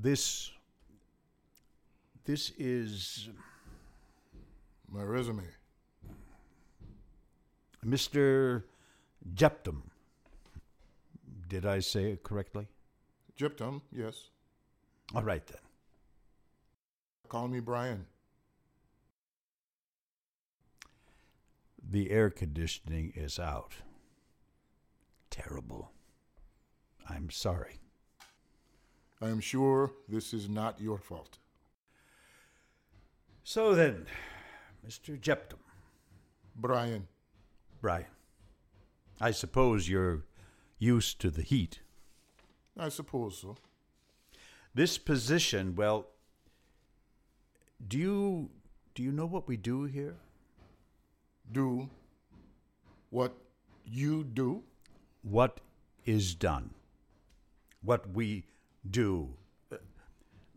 This. This is My resume. Mr. Jeptum. Did I say it correctly? Gyptum, yes. All right then. Call me Brian. The air conditioning is out. Terrible. I'm sorry. I am sure this is not your fault. So then, Mr. Jeptum, Brian, Brian, I suppose you're used to the heat. I suppose so. This position, well, do you do you know what we do here? Do what you do? What is done? What we do?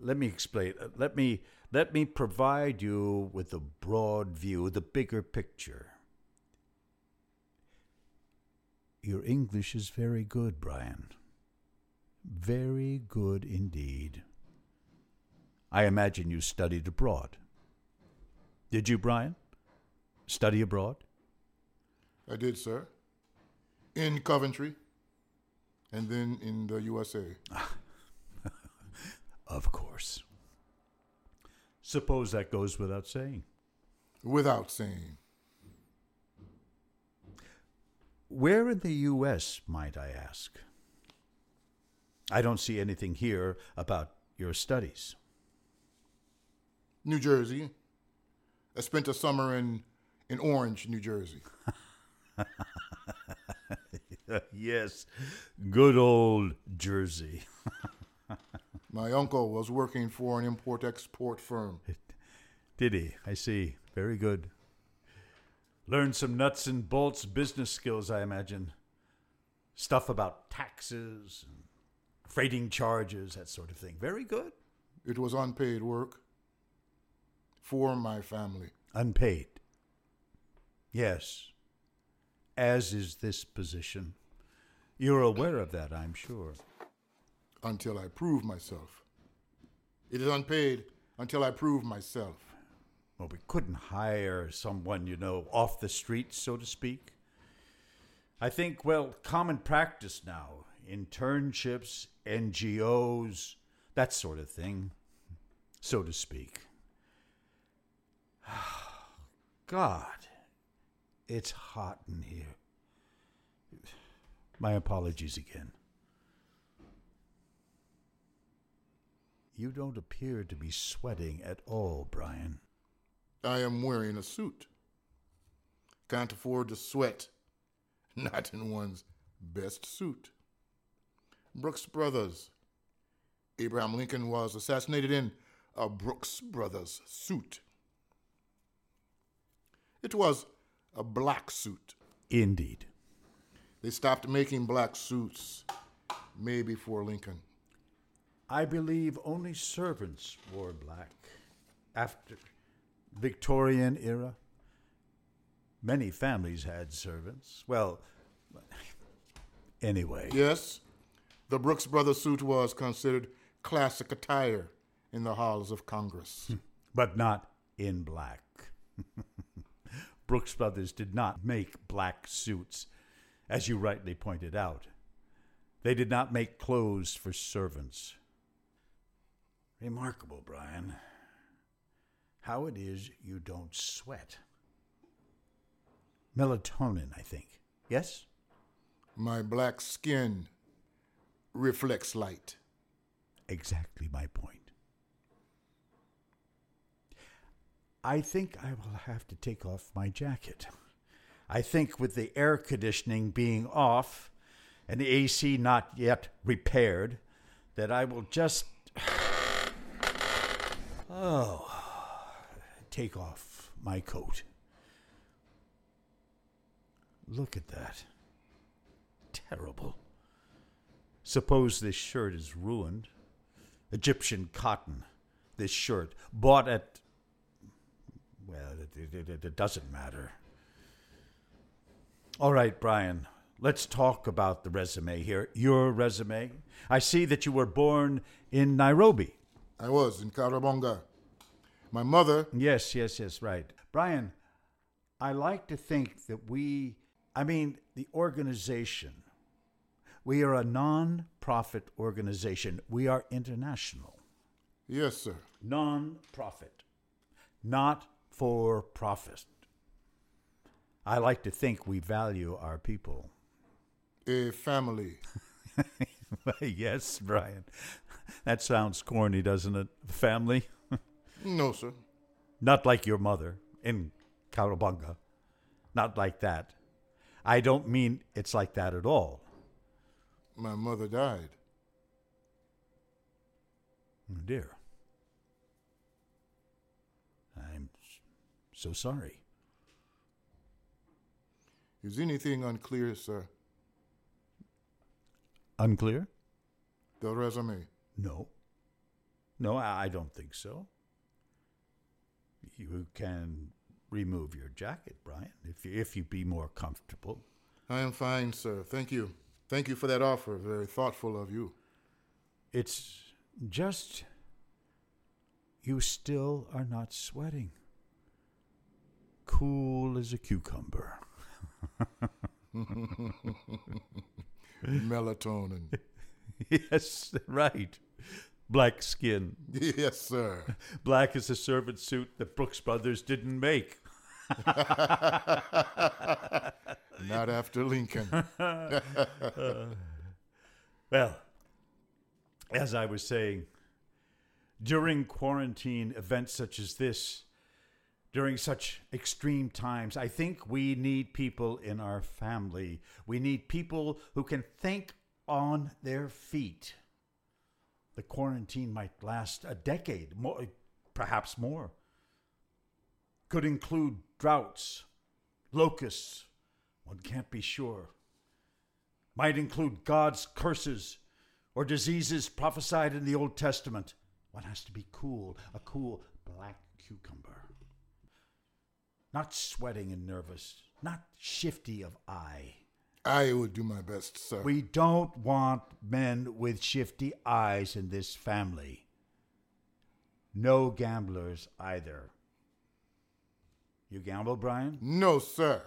Let me explain. Uh, Let me let me provide you with the broad view, the bigger picture. Your English is very good, Brian. Very good indeed. I imagine you studied abroad. Did you, Brian? Study abroad? I did, sir. In Coventry, and then in the USA. Of course. Suppose that goes without saying. Without saying, Where in the U.S., might I ask? I don't see anything here about your studies. New Jersey. I spent a summer in, in Orange, New Jersey. yes, good old Jersey. My uncle was working for an import export firm. Did he? I see. Very good. Learned some nuts and bolts business skills, I imagine. Stuff about taxes, and freighting charges, that sort of thing. Very good. It was unpaid work for my family. Unpaid. Yes. As is this position. You're aware of that, I'm sure. Until I prove myself. It is unpaid until I prove myself. Well, we couldn't hire someone, you know, off the street, so to speak. I think, well, common practice now internships, NGOs, that sort of thing, so to speak. God, it's hot in here. My apologies again. You don't appear to be sweating at all, Brian. I am wearing a suit. Can't afford to sweat, not in one's best suit. Brooks Brothers. Abraham Lincoln was assassinated in a Brooks Brothers suit. It was a black suit. Indeed. They stopped making black suits maybe for Lincoln. I believe only servants wore black after Victorian era. Many families had servants. Well, anyway. Yes, the Brooks Brothers suit was considered classic attire in the halls of Congress. Hmm. but not in black. Brooks Brothers did not make black suits, as you rightly pointed out. They did not make clothes for servants. Remarkable, Brian. How it is you don't sweat. Melatonin, I think. Yes? My black skin reflects light. Exactly my point. I think I will have to take off my jacket. I think with the air conditioning being off and the AC not yet repaired, that I will just. Oh. Take off my coat. Look at that. Terrible. Suppose this shirt is ruined. Egyptian cotton, this shirt, bought at. Well, it, it, it, it doesn't matter. All right, Brian, let's talk about the resume here. Your resume. I see that you were born in Nairobi. I was in Karabonga. My mother, Yes, yes, yes, right. Brian, I like to think that we, I mean, the organization, we are a non profit organization. We are international. yes, sir. Non profit, not for profit. I like to think we value our people. A family. yes, Brian. That sounds corny, doesn't it? Family? No, sir. Not like your mother in Cowabunga. Not like that. I don't mean it's like that at all. My mother died. Oh, dear. I'm so sorry. Is anything unclear, sir? Unclear? The resume. No. No, I I don't think so. You can remove your jacket, Brian, if you, if you be more comfortable. I am fine, sir. Thank you. Thank you for that offer. Very thoughtful of you. It's just you still are not sweating. Cool as a cucumber. Melatonin. yes, right. Black skin. yes, sir. Black as a servant suit that Brooks Brothers didn't make. Not after Lincoln. Well, as I was saying, during quarantine events such as this, during such extreme times, I think we need people in our family. We need people who can think on their feet. The quarantine might last a decade, more, perhaps more. Could include droughts, locusts, one can't be sure might include God's curses or diseases prophesied in the Old Testament. One has to be cool, a cool black cucumber. Not sweating and nervous, not shifty of eye. I will do my best, sir. We don't want men with shifty eyes in this family. No gamblers either. You gamble, Brian? no, sir.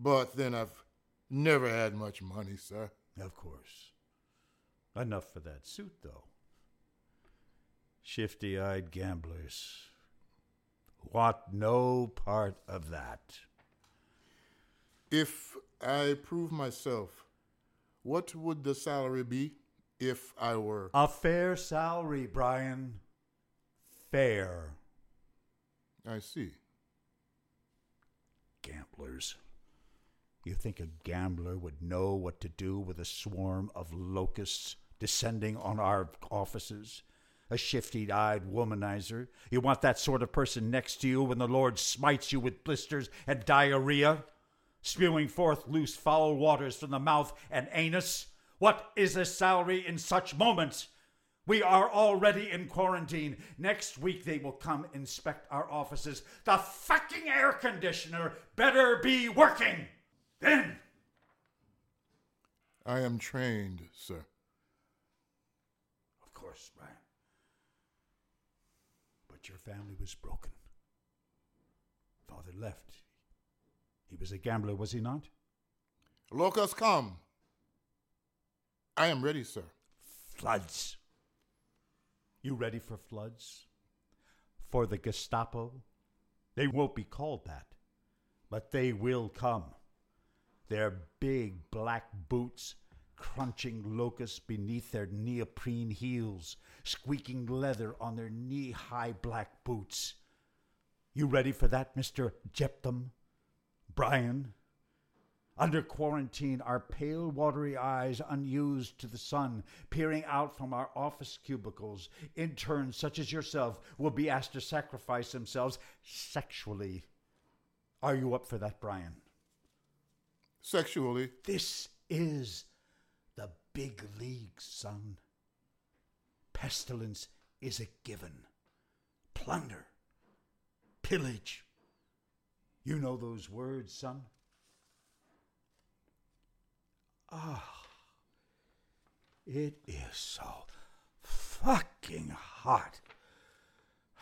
But then I've never had much money, sir. Of course. Enough for that suit, though. Shifty eyed gamblers. Want no part of that. If I prove myself, what would the salary be if I were? A fair salary, Brian. Fair. I see. Gamblers. You think a gambler would know what to do with a swarm of locusts descending on our offices? A shifty eyed womanizer? You want that sort of person next to you when the Lord smites you with blisters and diarrhea? Spewing forth loose foul waters from the mouth and anus? What is a salary in such moments? We are already in quarantine. Next week they will come inspect our offices. The fucking air conditioner better be working. Then I am trained, sir. Of course, Brian. But your family was broken. Father left. He was a gambler, was he not? Locusts come. I am ready, sir. Floods. You ready for floods? For the Gestapo? They won't be called that, but they will come. Their big black boots crunching locusts beneath their neoprene heels, squeaking leather on their knee high black boots. You ready for that, Mr. Jeptham? Brian? Under quarantine, our pale, watery eyes unused to the sun, peering out from our office cubicles, interns such as yourself will be asked to sacrifice themselves sexually. Are you up for that, Brian? Sexually, This is the big league, son. Pestilence is a given. Plunder. Pillage. You know those words, son? Ah it is so fucking hot.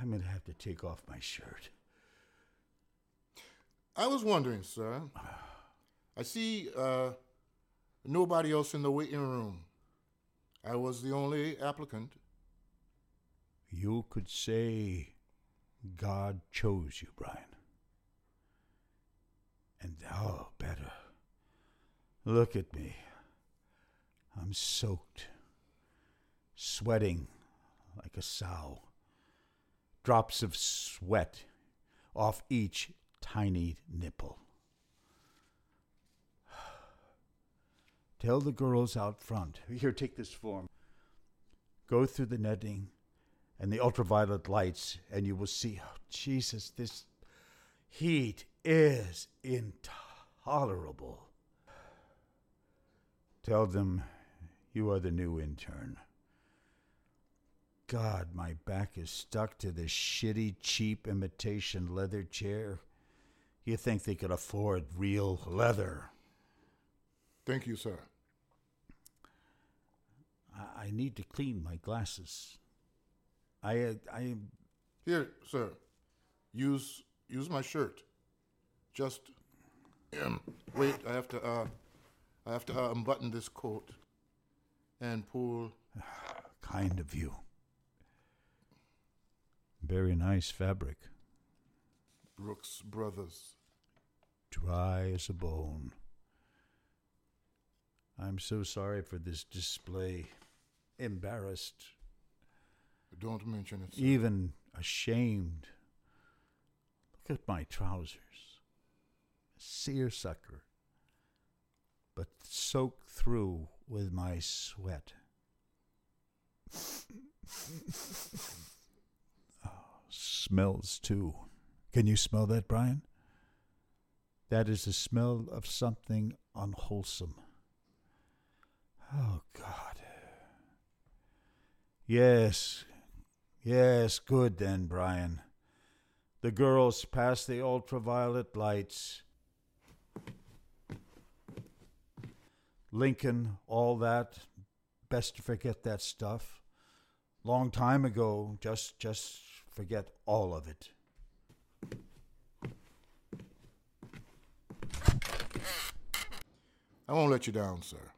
I'm gonna have to take off my shirt. I was wondering, sir. I see uh, nobody else in the waiting room. I was the only applicant. You could say God chose you, Brian. And oh, better. Look at me. I'm soaked, sweating like a sow. Drops of sweat off each tiny nipple. Tell the girls out front. Here, take this form. Go through the netting and the ultraviolet lights, and you will see, oh, Jesus, this heat is intolerable. Tell them you are the new intern. God, my back is stuck to this shitty, cheap imitation leather chair. You think they could afford real leather? Thank you, sir. I, I need to clean my glasses. I, I, Here, sir. Use use my shirt. Just um, wait. I have to uh, I have to uh, unbutton this coat and pull. kind of you. Very nice fabric, Brooks Brothers. dry as a bone. I'm so sorry for this display. Embarrassed, Don't mention it. Sir. even ashamed. Look at my trousers. Seersucker, but soaked through with my sweat. oh, smells too. Can you smell that, Brian? That is the smell of something unwholesome. Oh, God. Yes, yes, good then, Brian. The girls pass the ultraviolet lights. Lincoln, all that. Best to forget that stuff. Long time ago, just just forget all of it. I won't let you down, sir.